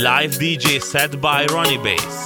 live DJ set by Rony Bass.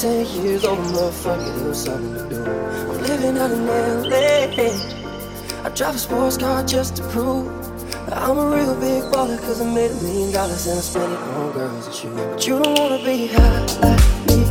Ten years old, motherfucker, no something to do. I'm living out in LA. I drive a sports car just to prove I'm a real big baller, cause I made a million dollars and I spent it on girls and shoes. But you don't wanna be high like me.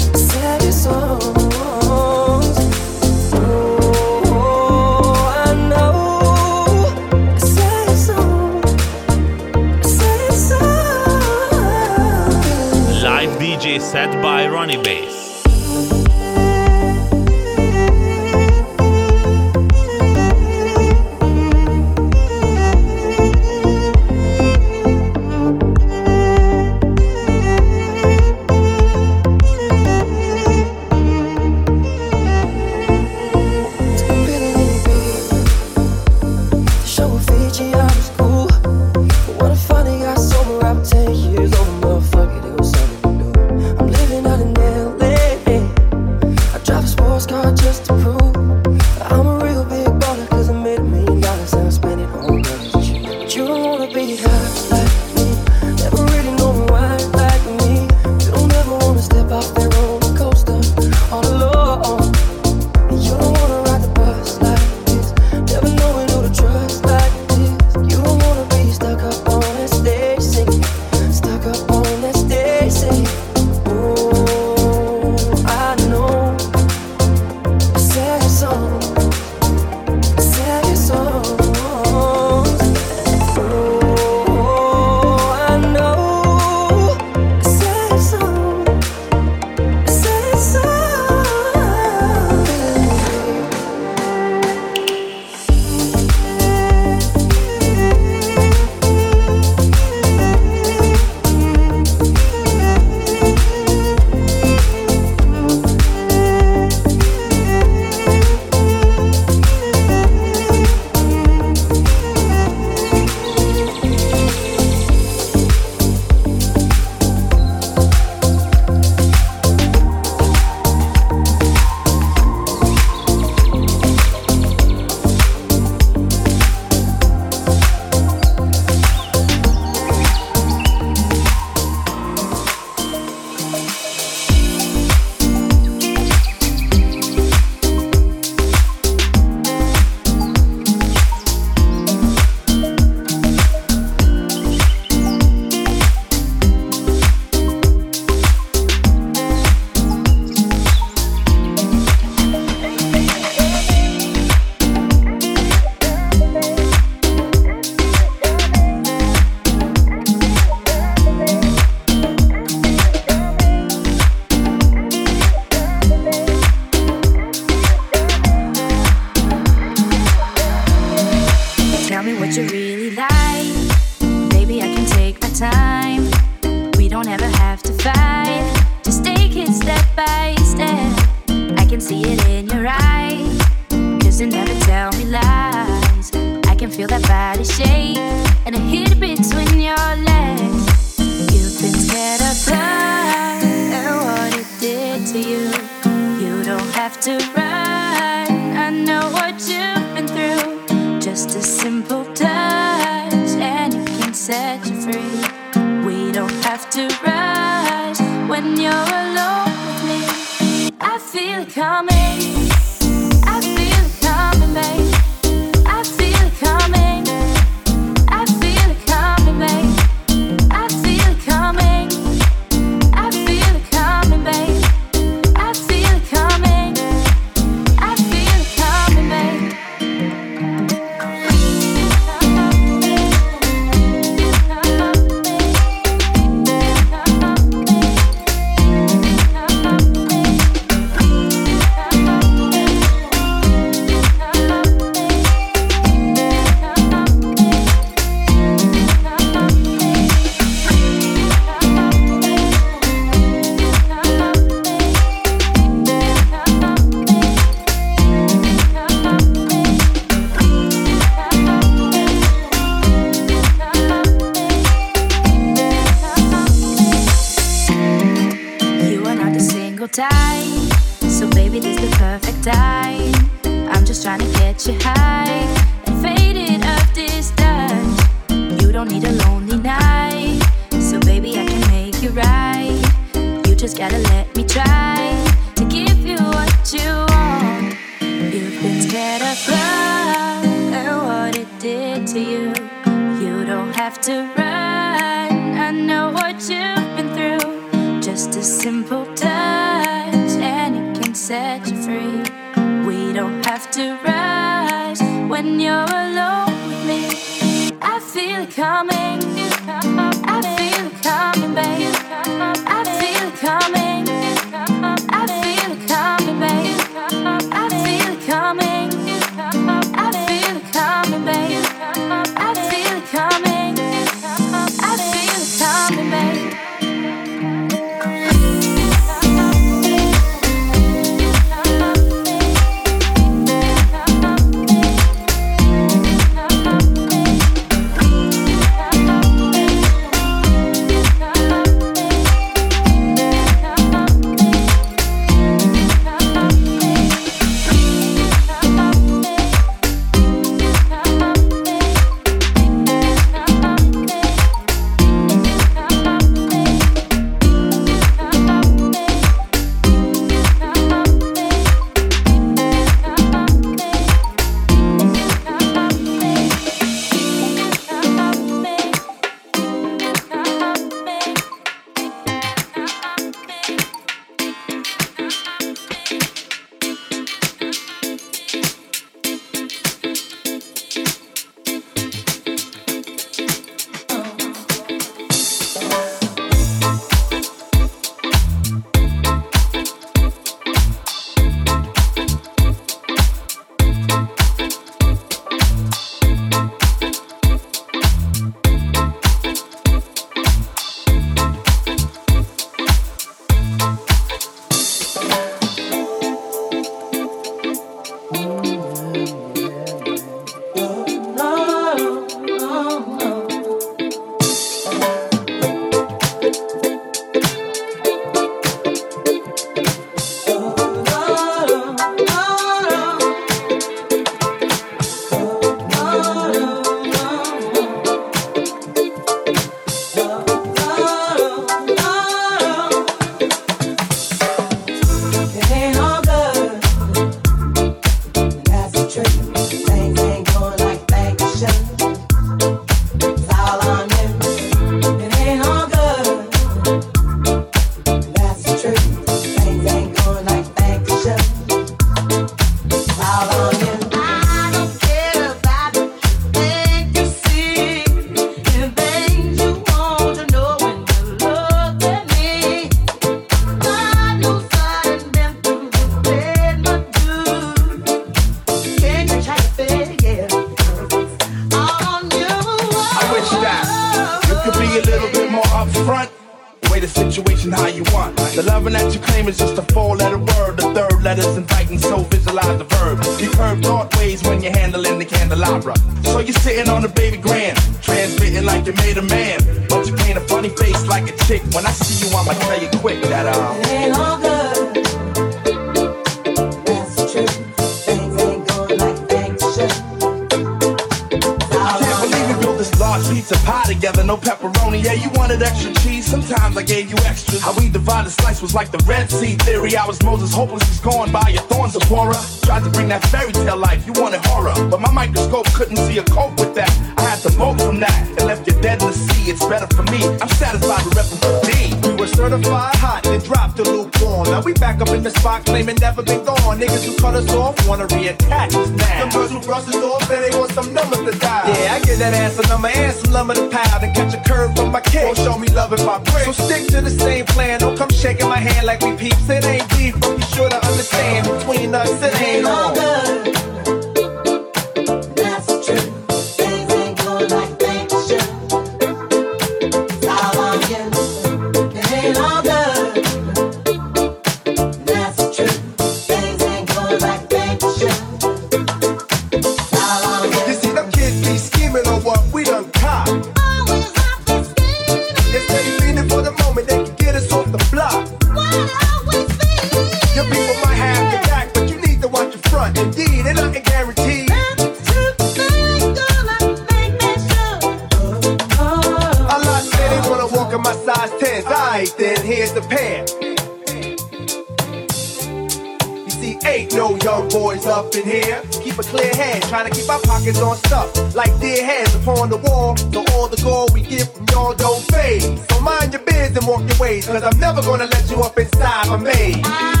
Trying to keep our pockets on stuff like dead hands upon the wall. So all the gold we get from y'all don't fade. So mind your biz and walk your ways, cause I'm never gonna let you up inside my maze.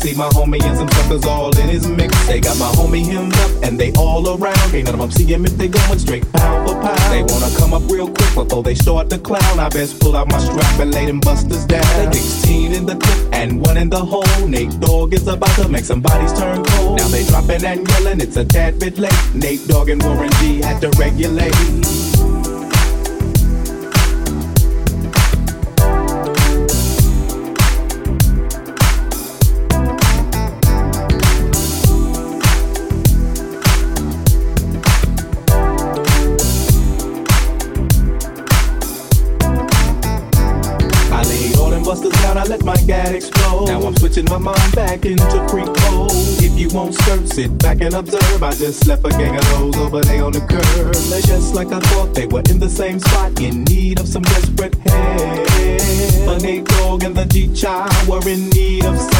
see my homie and some suckers all in his mix. They got my homie hemmed up and they all around. Ain't none of them see him if they going straight pound for pound. They wanna come up real quick before they start to clown. I best pull out my strap and lay them busters down. They 16 in the clip and one in the hole. Nate Dogg is about to make some bodies turn cold. Now they dropping and yelling, it's a tad bit late. Nate Dogg and Warren G had to regulate. that explode. Now I'm switching my mind back into freak mode. If you won't skirt, sit back and observe. I just left a gang of those over there on the curb. They're just like I thought they were in the same spot, in need of some desperate help. But Nate and the G-Child were in need of some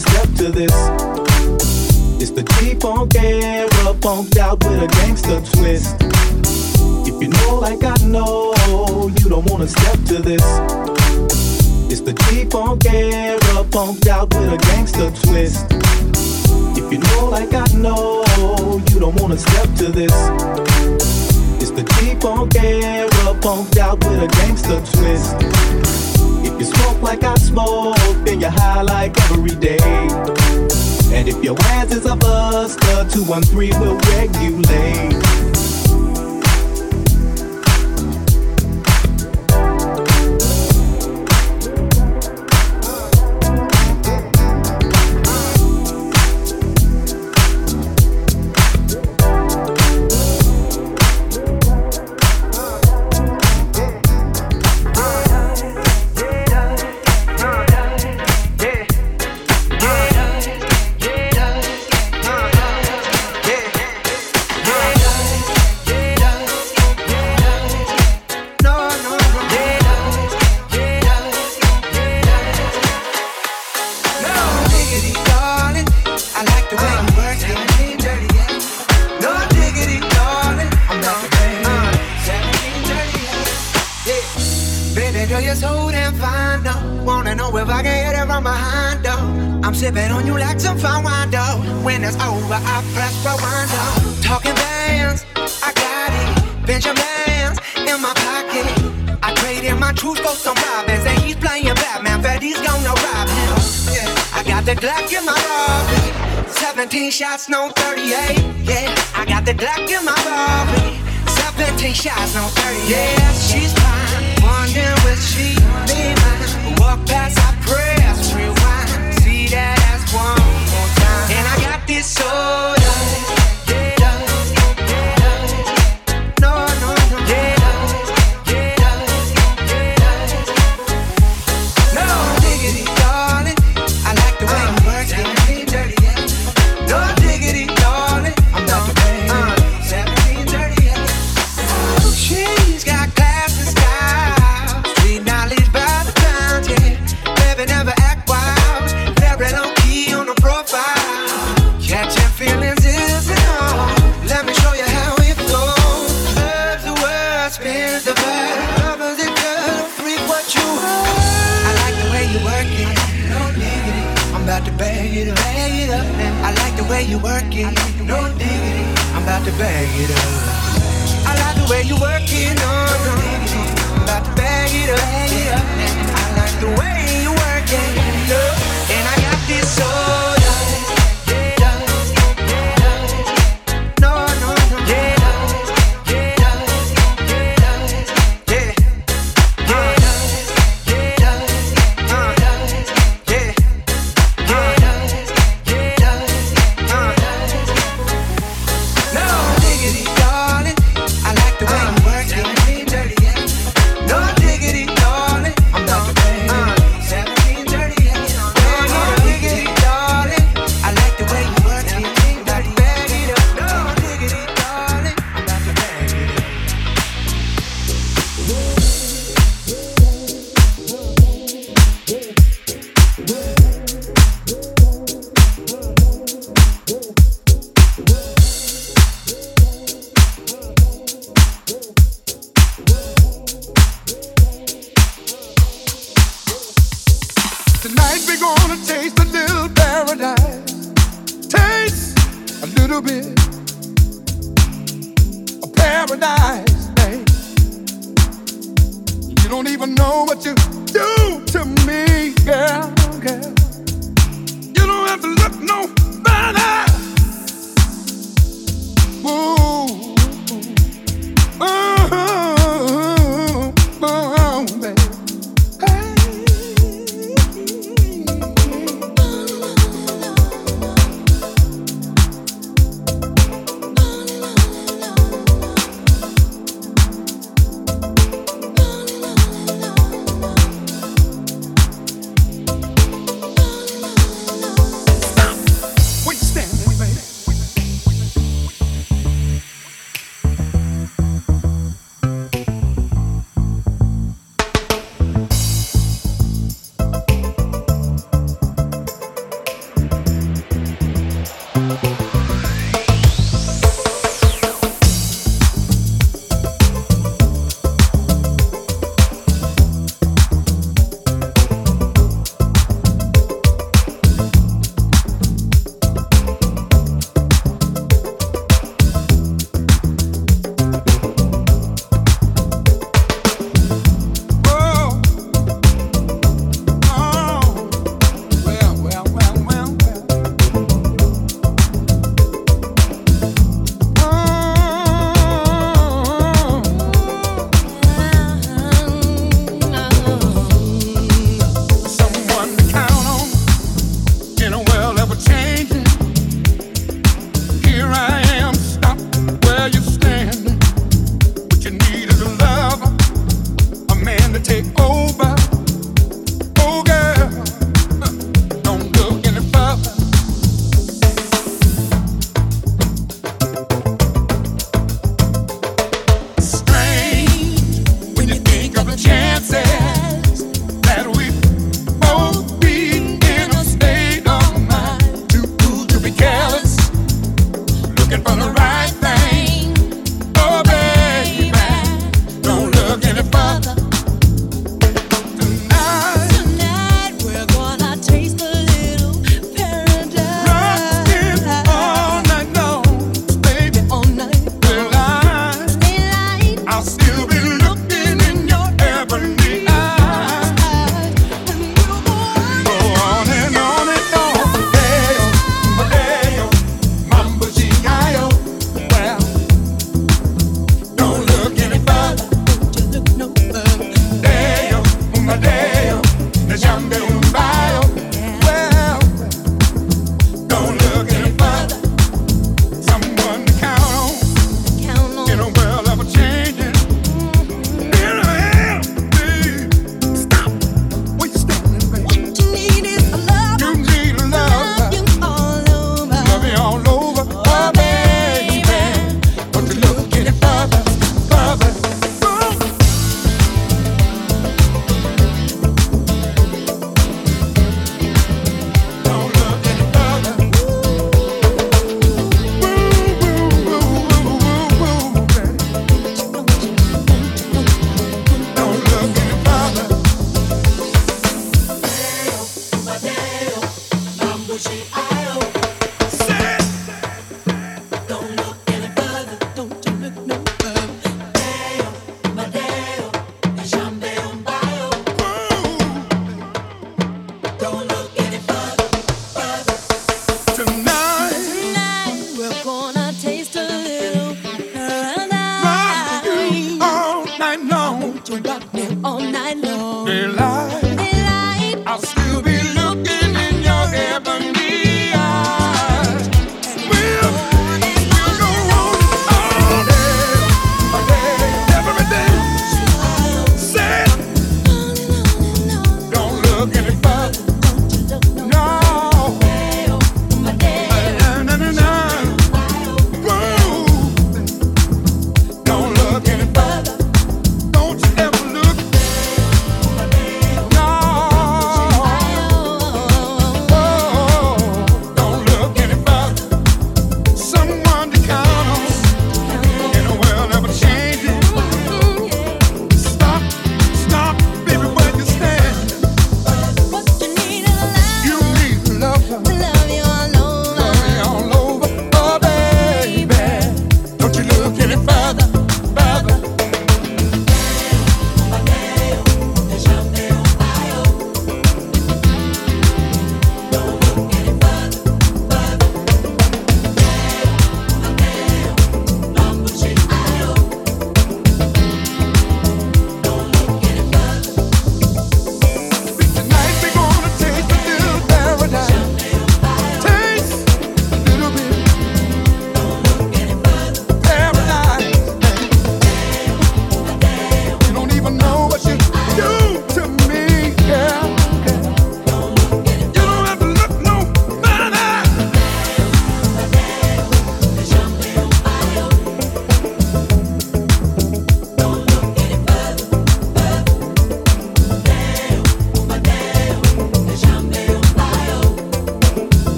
step to this. It's the G-Funk era, funked out with a gangster twist. If you know like I know, you don't wanna step to this. It's the G-Funk era, funked out with a gangster twist. If you know like I know, you don't wanna step to this. It's the G-Funk era, funked out with a gangster twist. You like I smoke, then you're high like every day. And if your ass is a buster, 213 will regulate. Know if I can hit it from behind, though. I'm sipping on you like some fine wine, though. When it's over, I press rewind, though. Talking bands, I got it. Benjamins in my pocket. I traded my truth for some robins, and he's playing Batman. Freddy's gonna rob him. Yeah. I got the Glock in my robbery. 17 shots, no 38. Yeah, I got the Glock in my robbery. 17 shots, no 38. Yeah, she's fine. Wondering will she be See that ass one more time. And I got this soda. To bag it up. I like the way you work it. No, no. I'm about to bag it up. I like the way you work it. And I got this soda.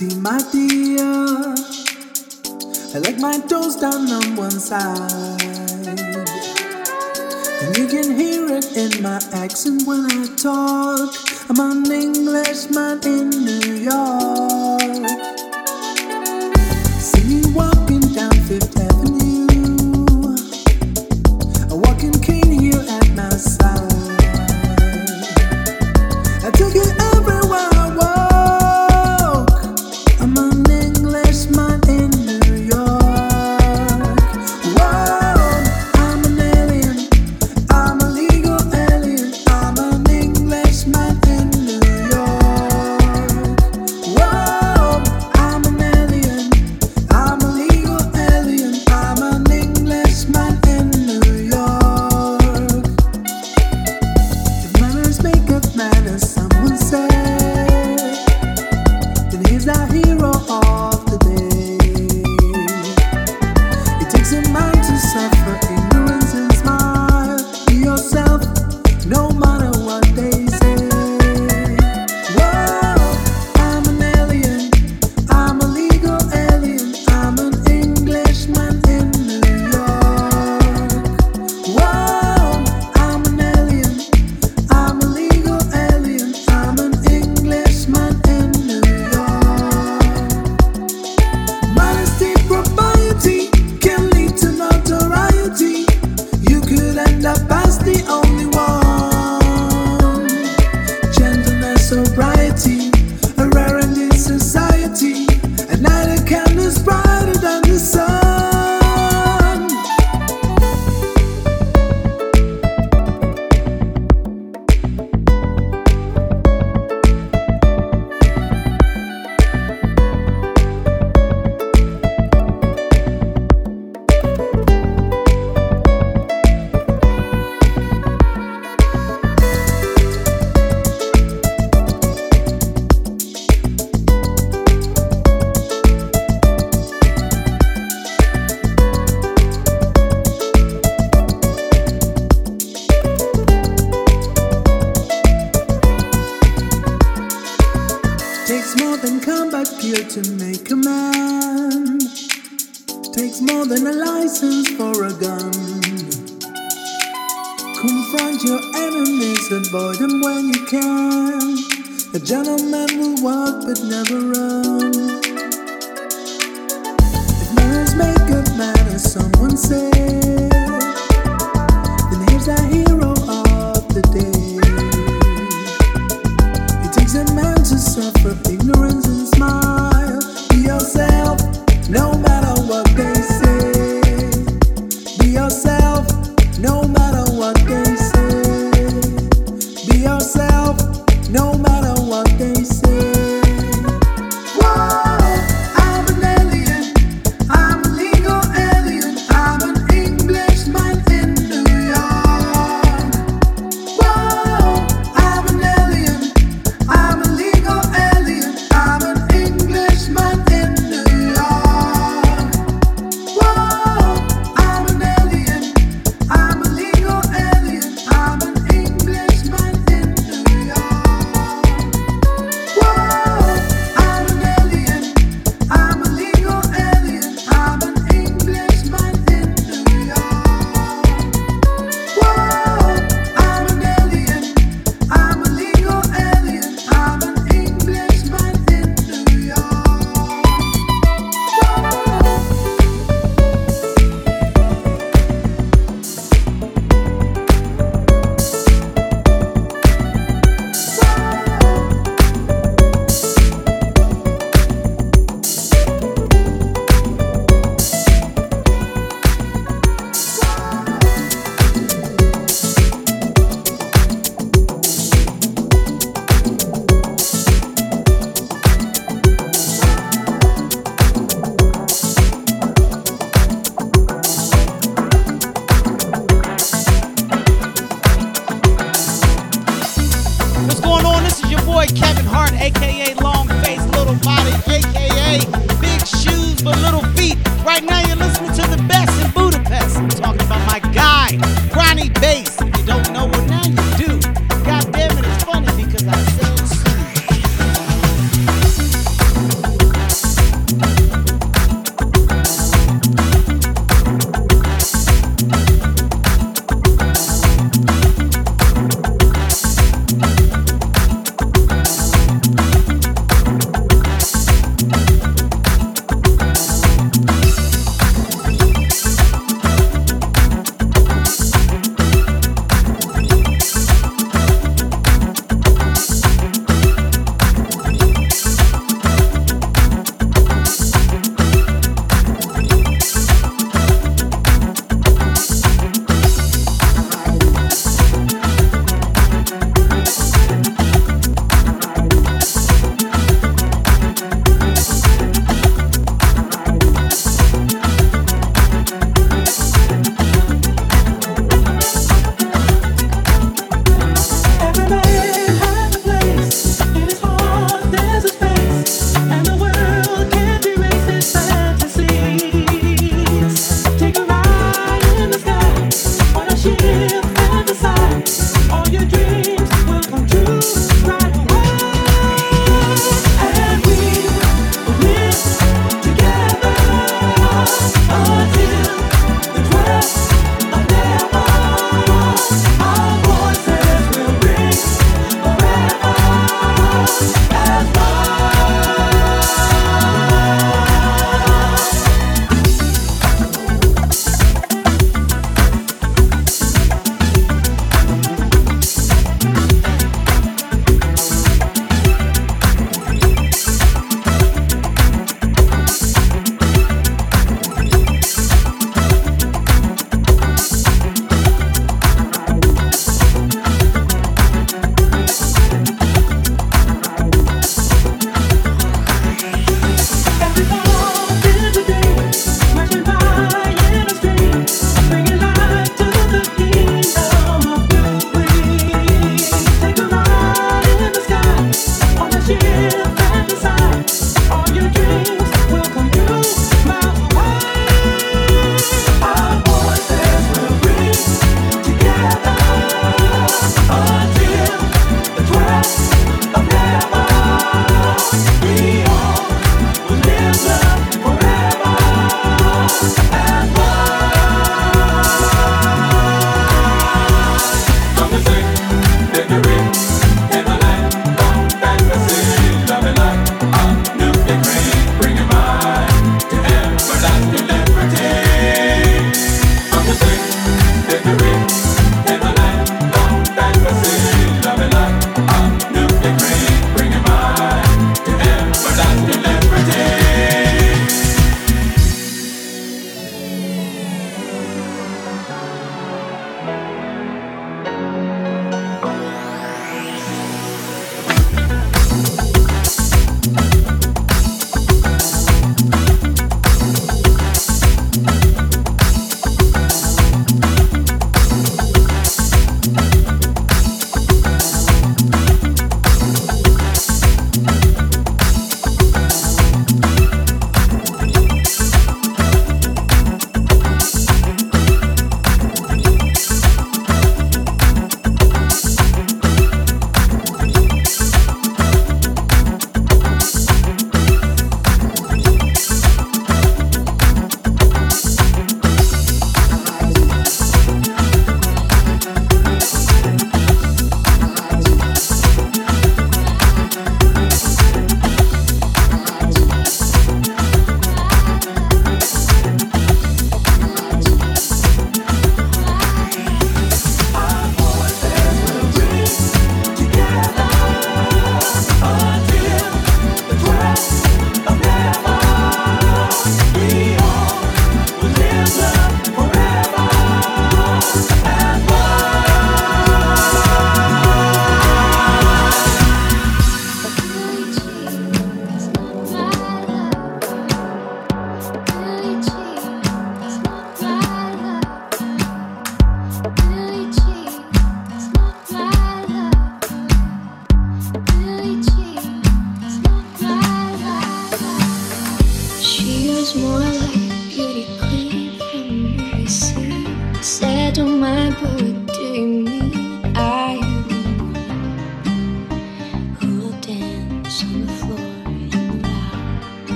my dear. I like my toes down on one side. And you can hear it in my accent when I talk. I'm an Englishman in New York.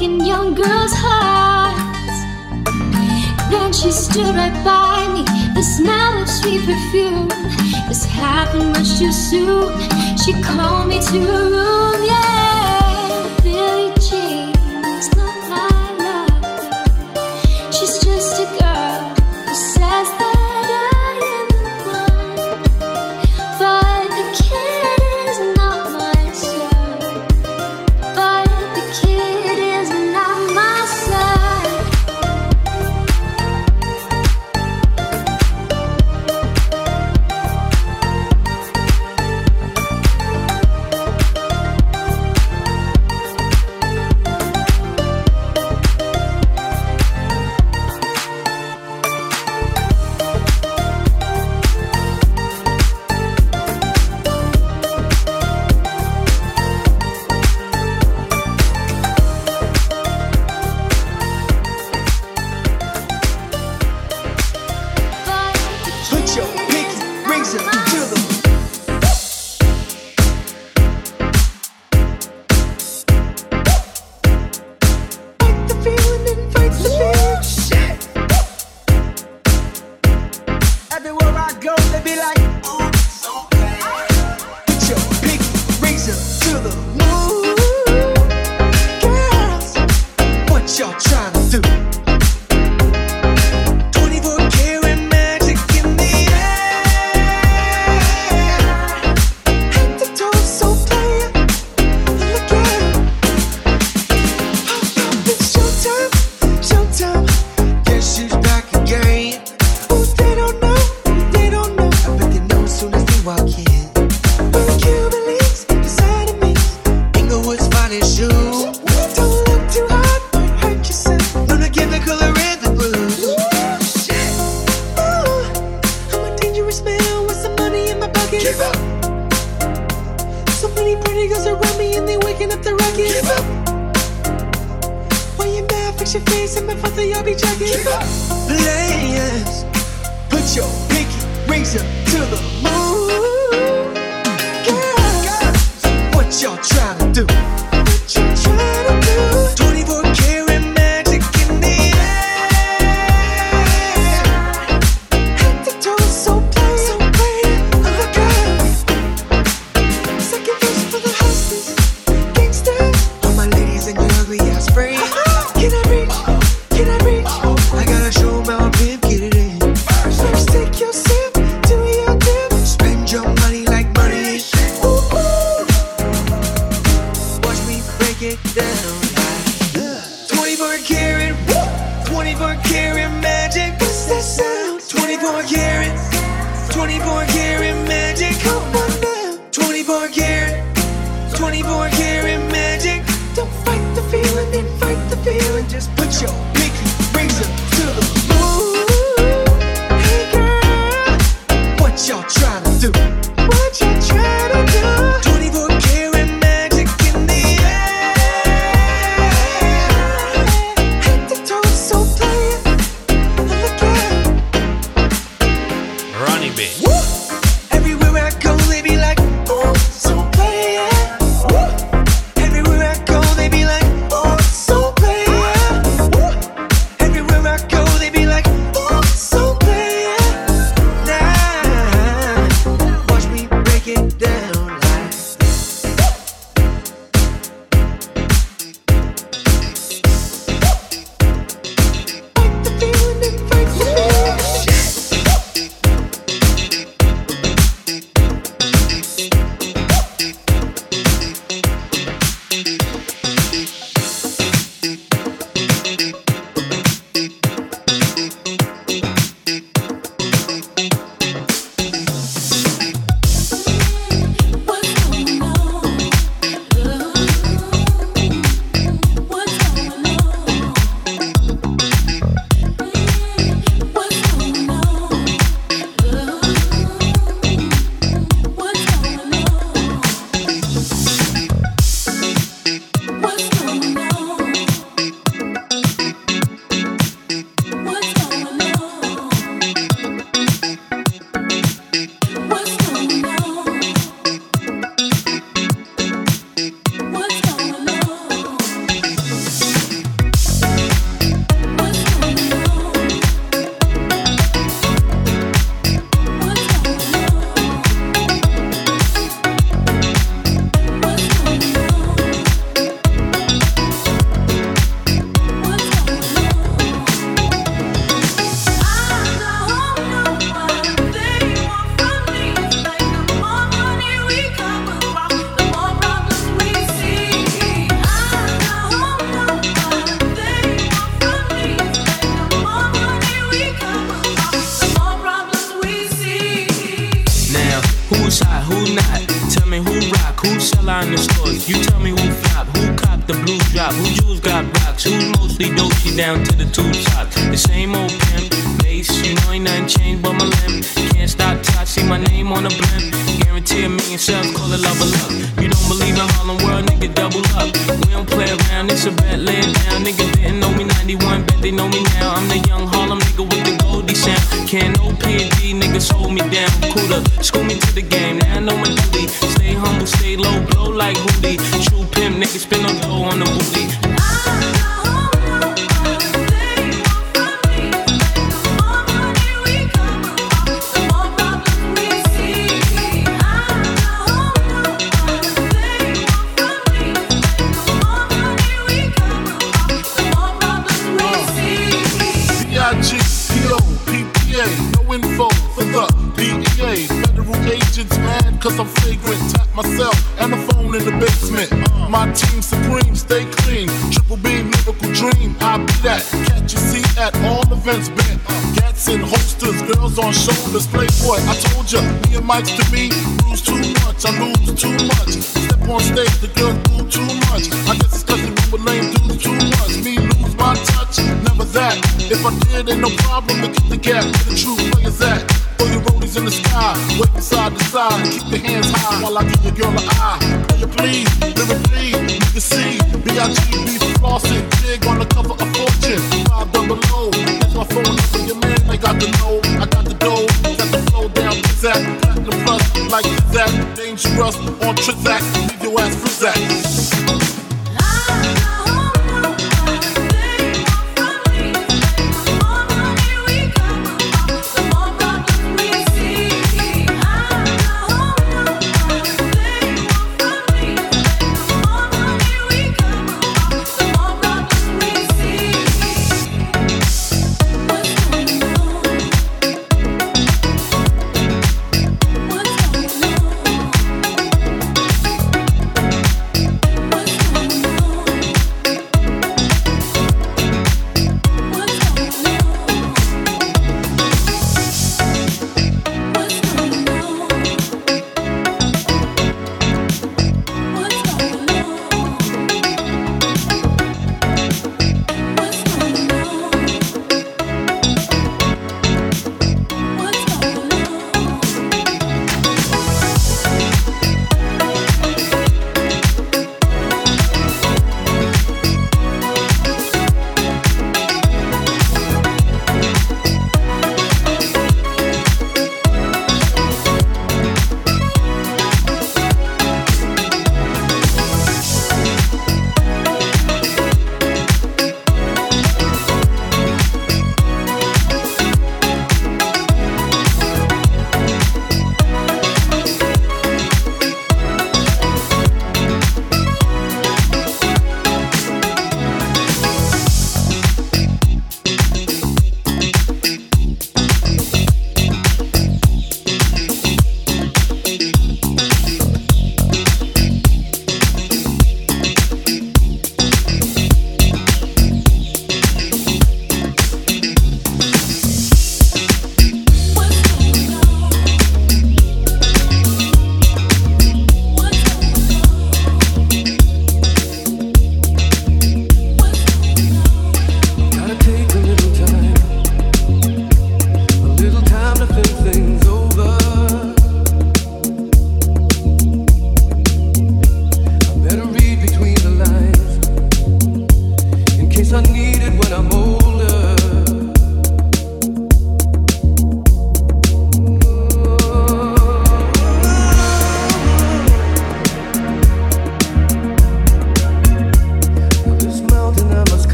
breaking young girls' hearts. Then she stood right by me. The smell of sweet perfume. This happened much too soon. She called me to her room, yeah.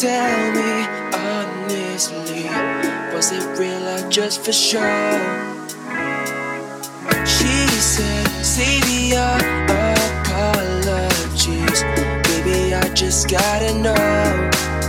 Tell me honestly, was it real or just for show? She said, "Save your apologies, baby. I just gotta know."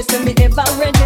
Me say me ever ready.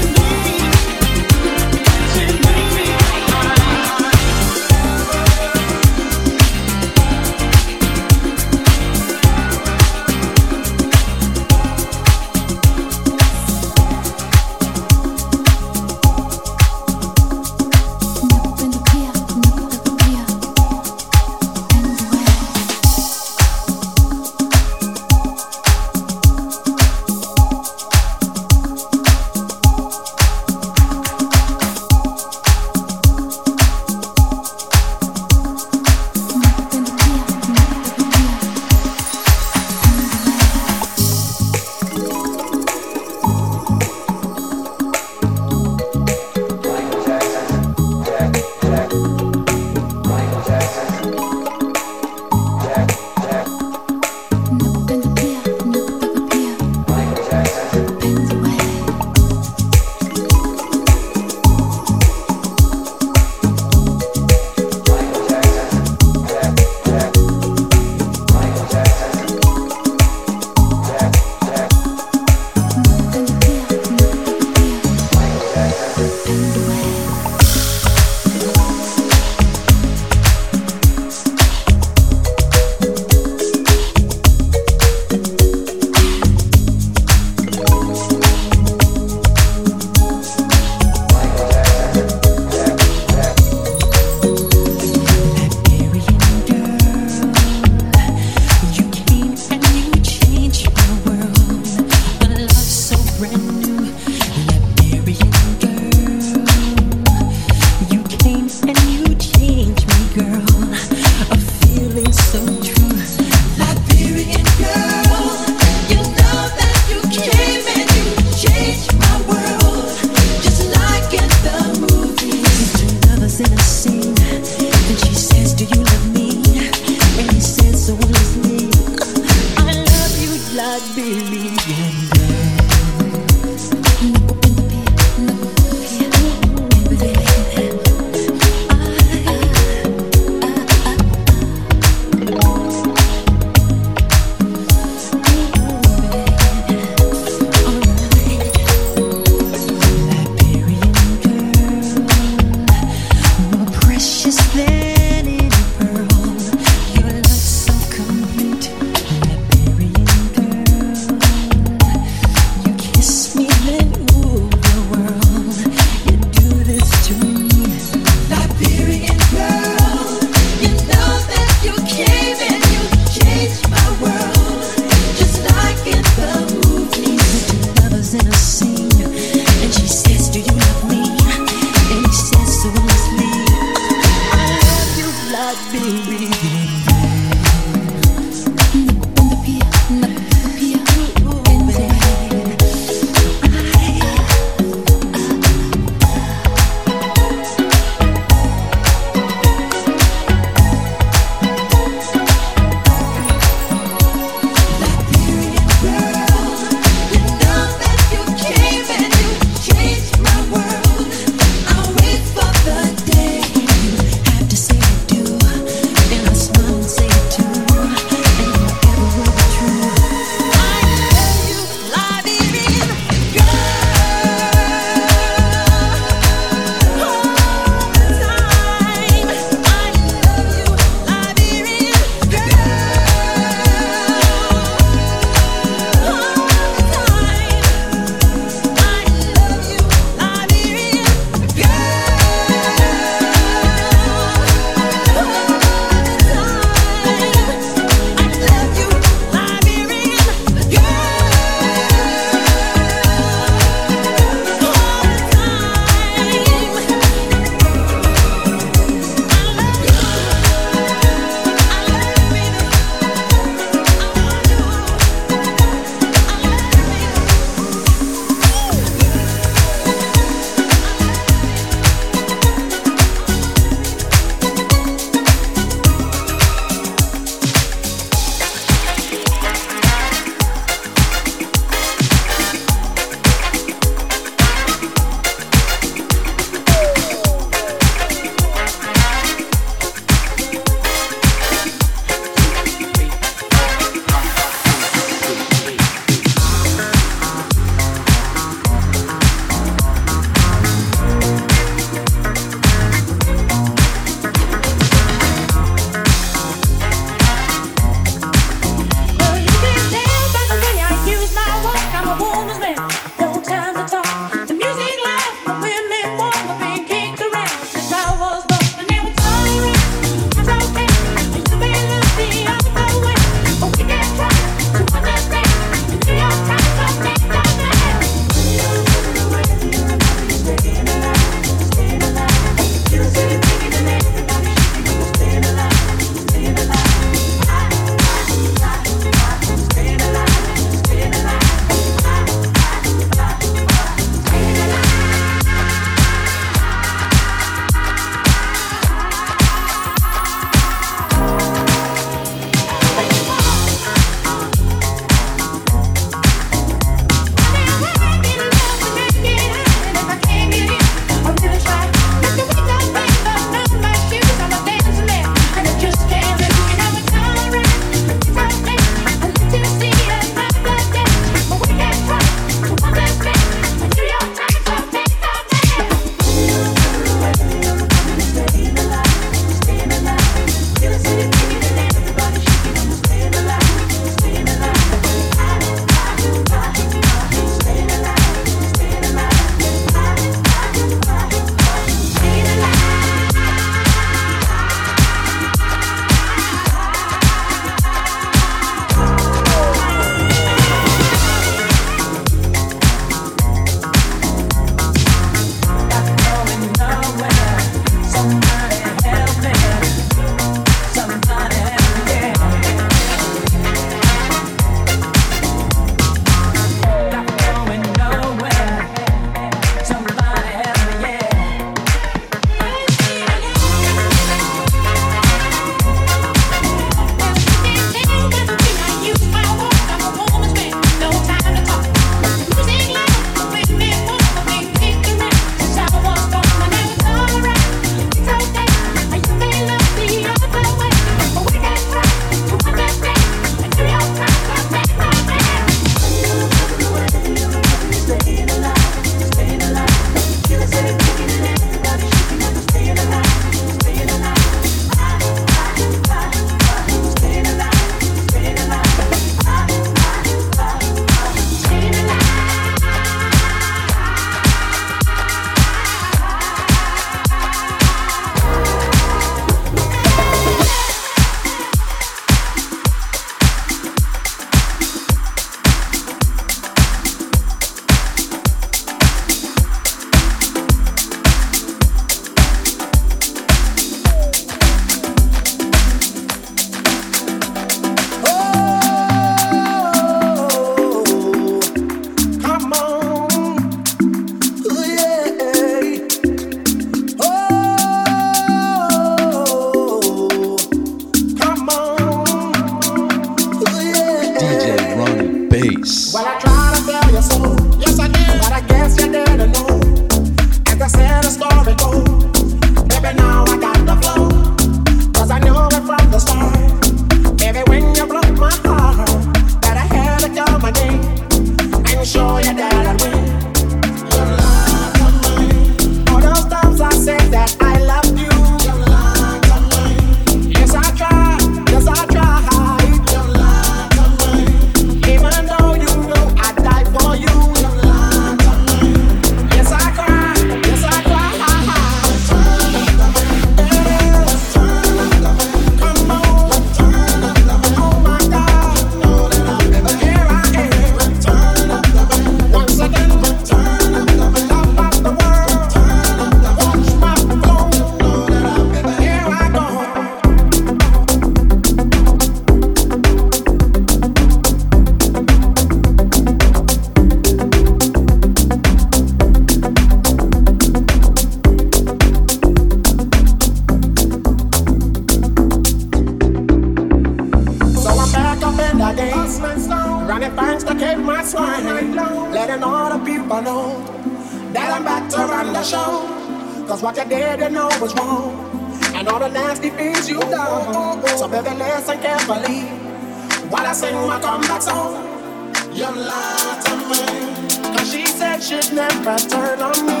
She'd turn on me.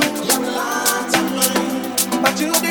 But you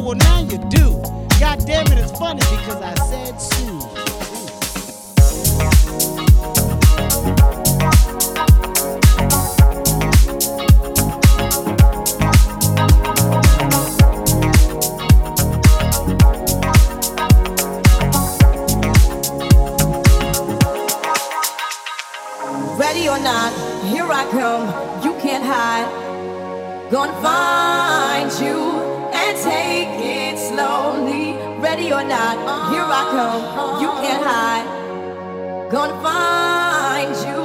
well, now you do. God damn it, it's funny because I said Sue. Not, here I come. You can't hide. Gonna find you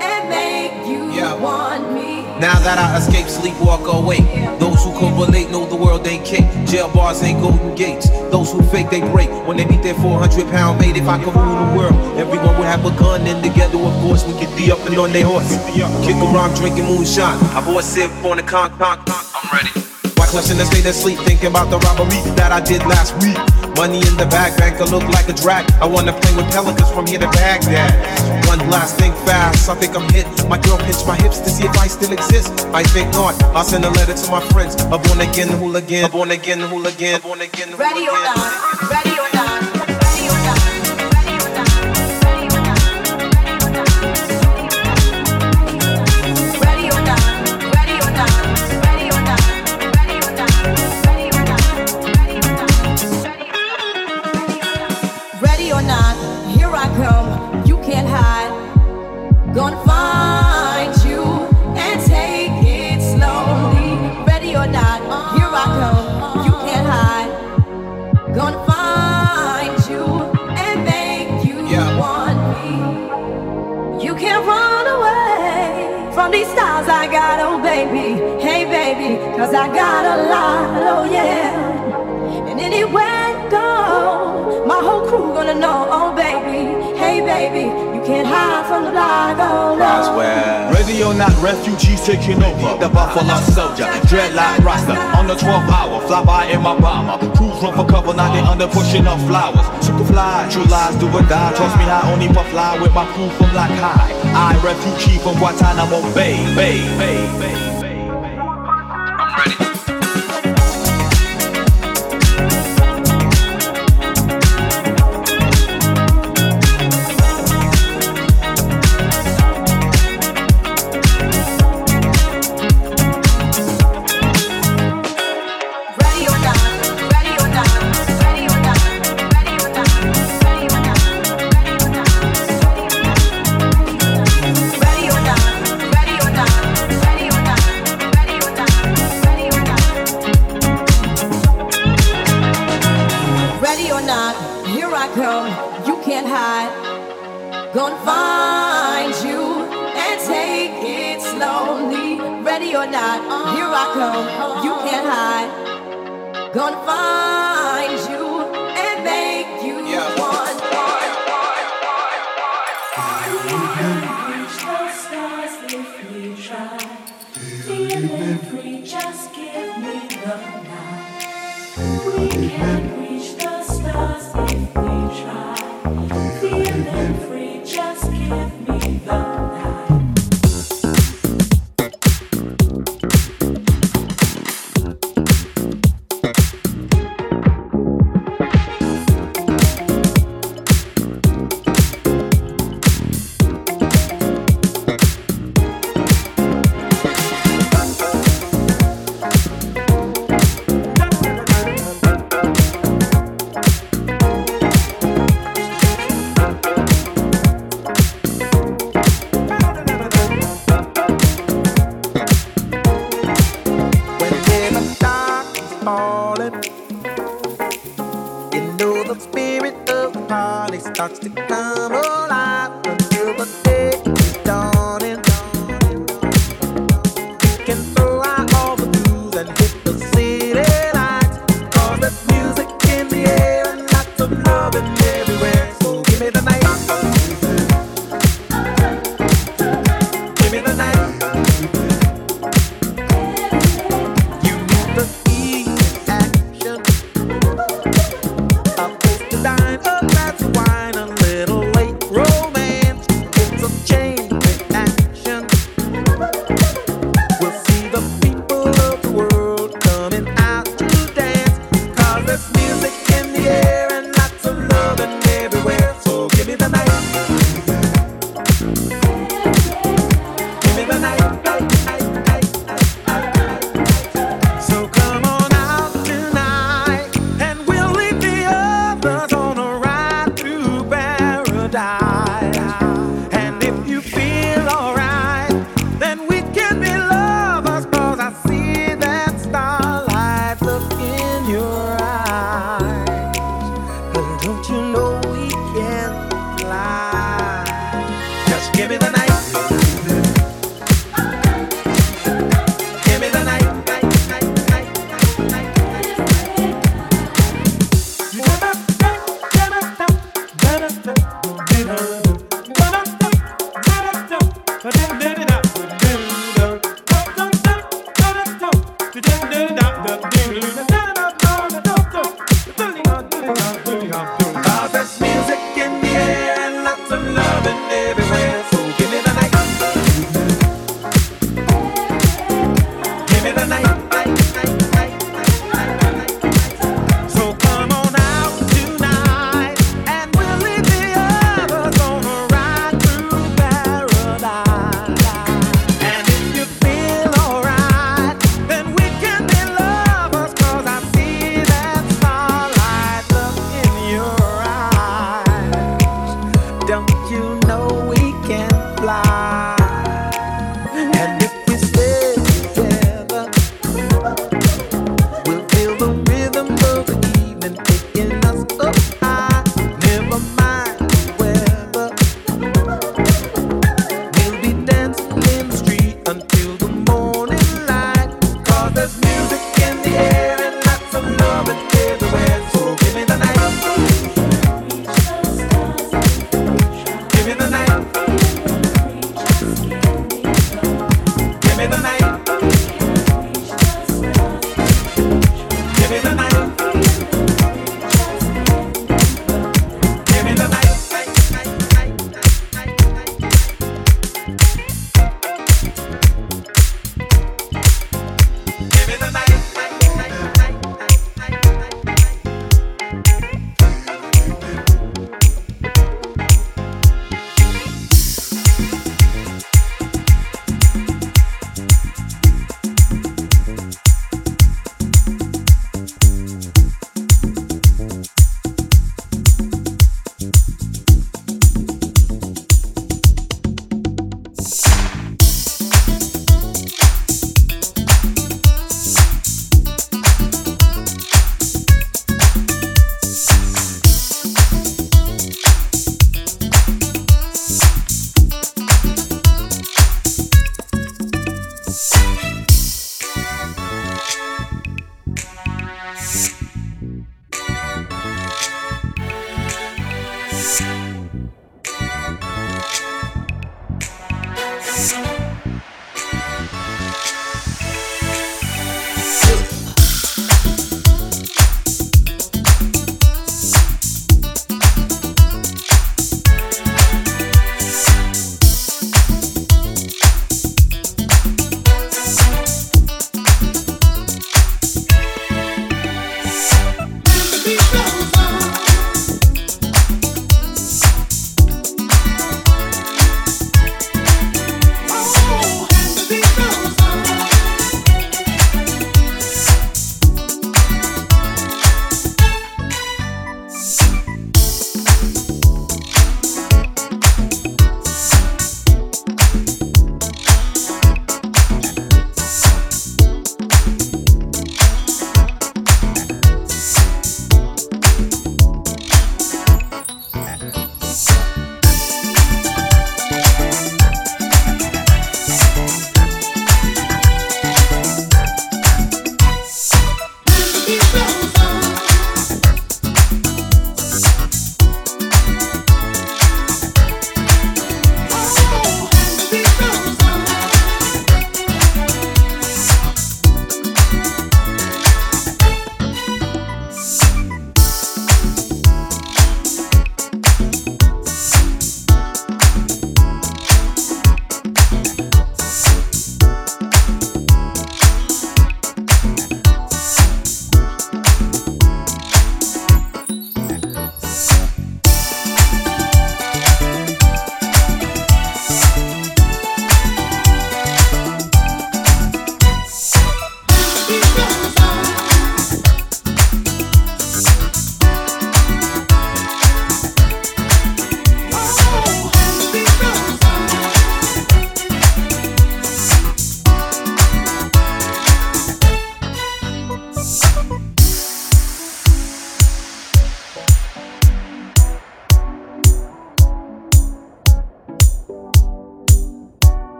and make you Yeah. want me. Now that I escape, sleep, walk away. Those who can relate know the world ain't cake. Jail bars ain't golden gates. Those who fake, they break. When they beat their 400 pound mate, if I could rule the world, everyone would have a gun. And together, of course, we could be up and on their horse. Kick around, drinking moonshine. I bought a sip on the con, con, con. I'm ready. The state of sleep? Thinking about the robbery that I did last week. Money in the bag, banker look like a drag. I wanna play with pelicans from here to Baghdad. One last thing fast, I think I'm hit. My girl pinched my hips to see if I still exist. I think not. I'll send a letter to my friends. A born again hooligan, a born again hooligan, a born again Ready or not, ready or not. I got a lot, oh yeah. And anywhere you go, my whole crew gonna know, oh baby. Hey baby, you can't hide from the light, oh no. Ready or not, refugees taking over. The Buffalo Soldier, dreadlock Rasta. On the 12th hour, fly by in my bomber. Crews run for cover, now they under pushing up flowers. Super fly, true lies do or die. Trust me, I only puff fly with my crew from Black High. I refugee from Guantanamo Bay, Bay, Bay, Bay.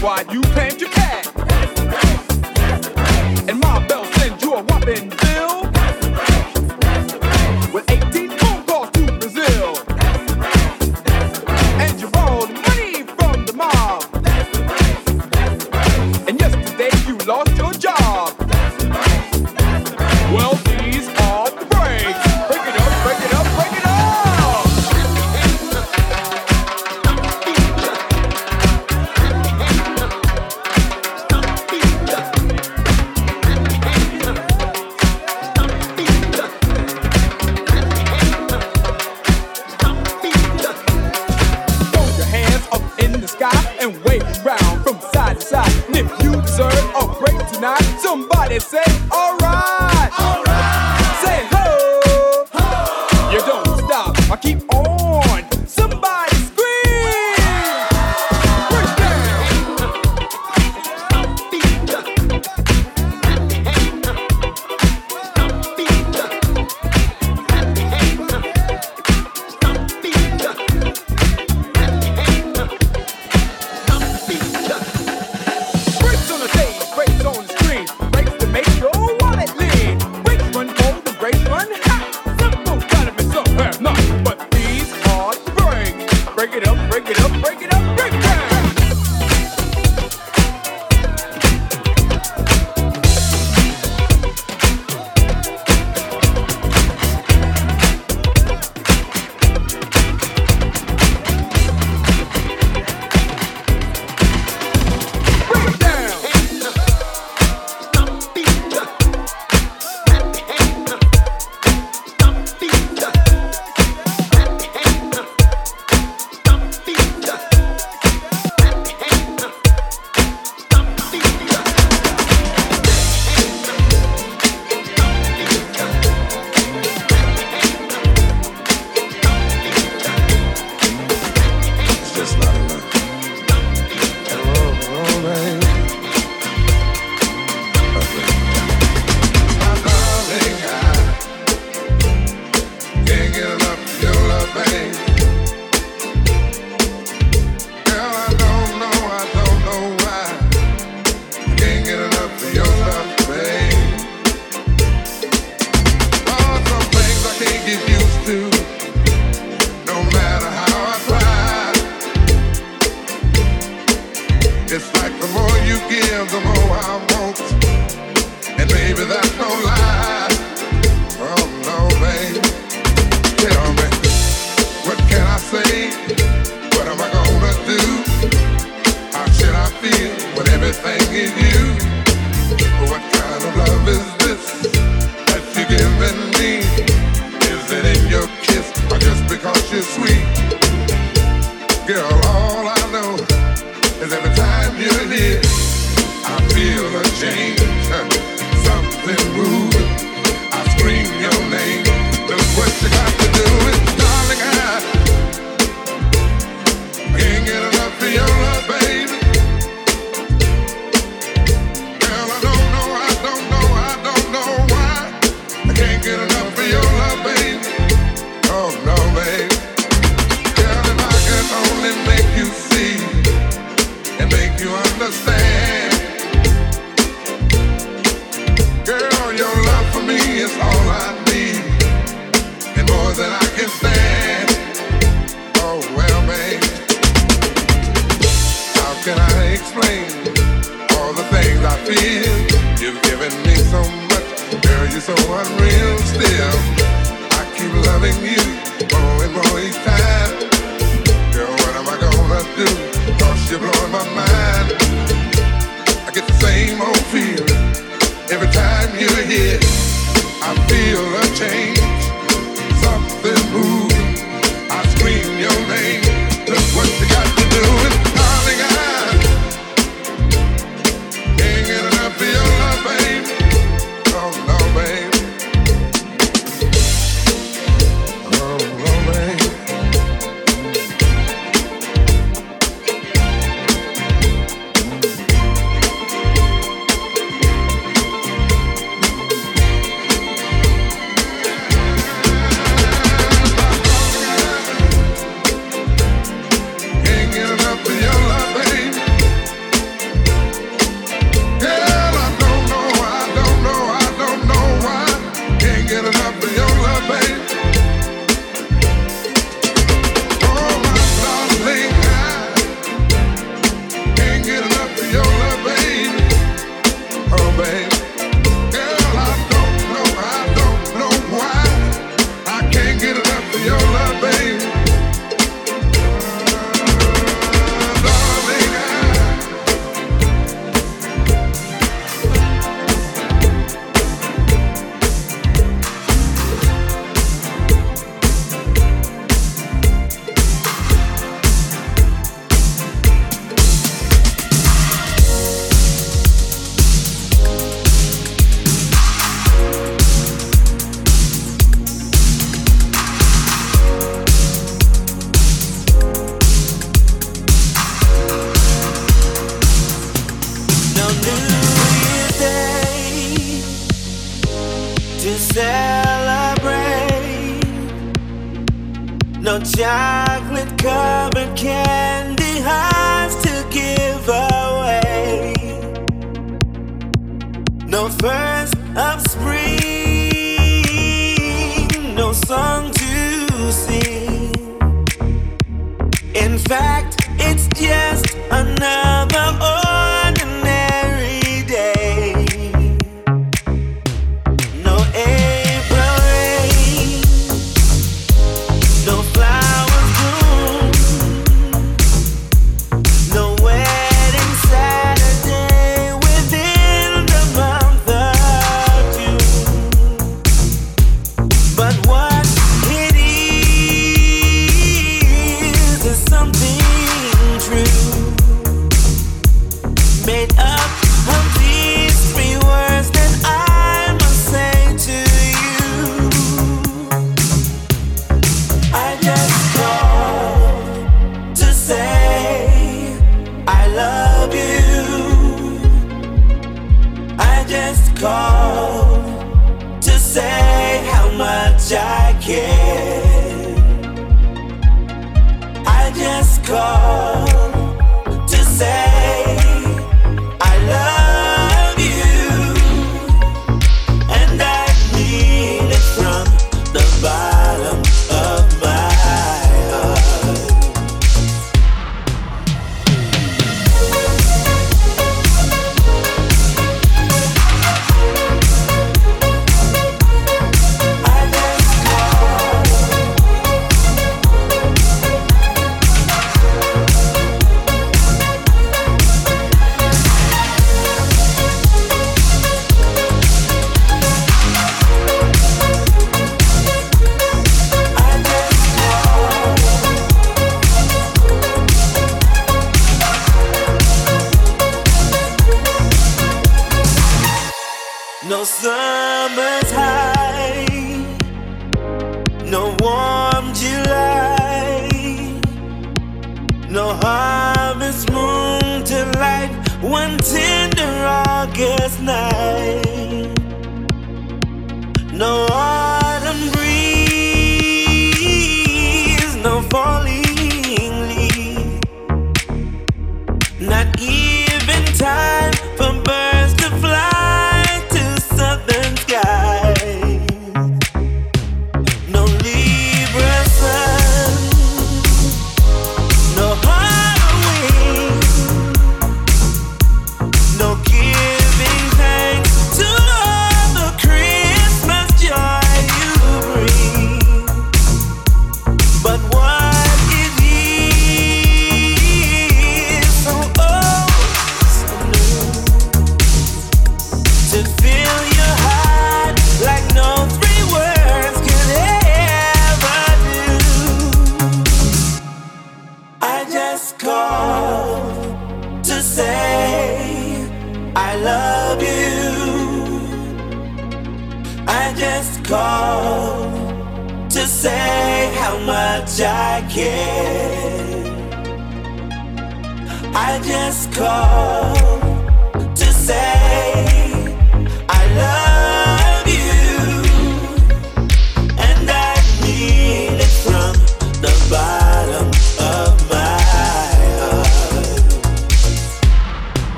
Why you plant your cat.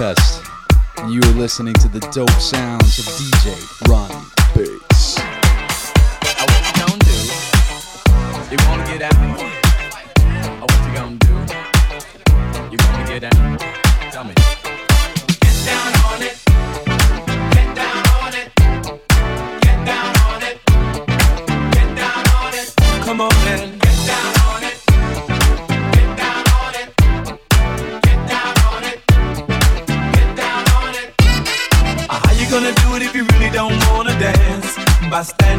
Podcast. You are listening to the dope sounds of DJ Rony Bass. Now what you gonna do? You wanna get out? Now what you gonna do? You wanna get out? Tell me. Get down on it.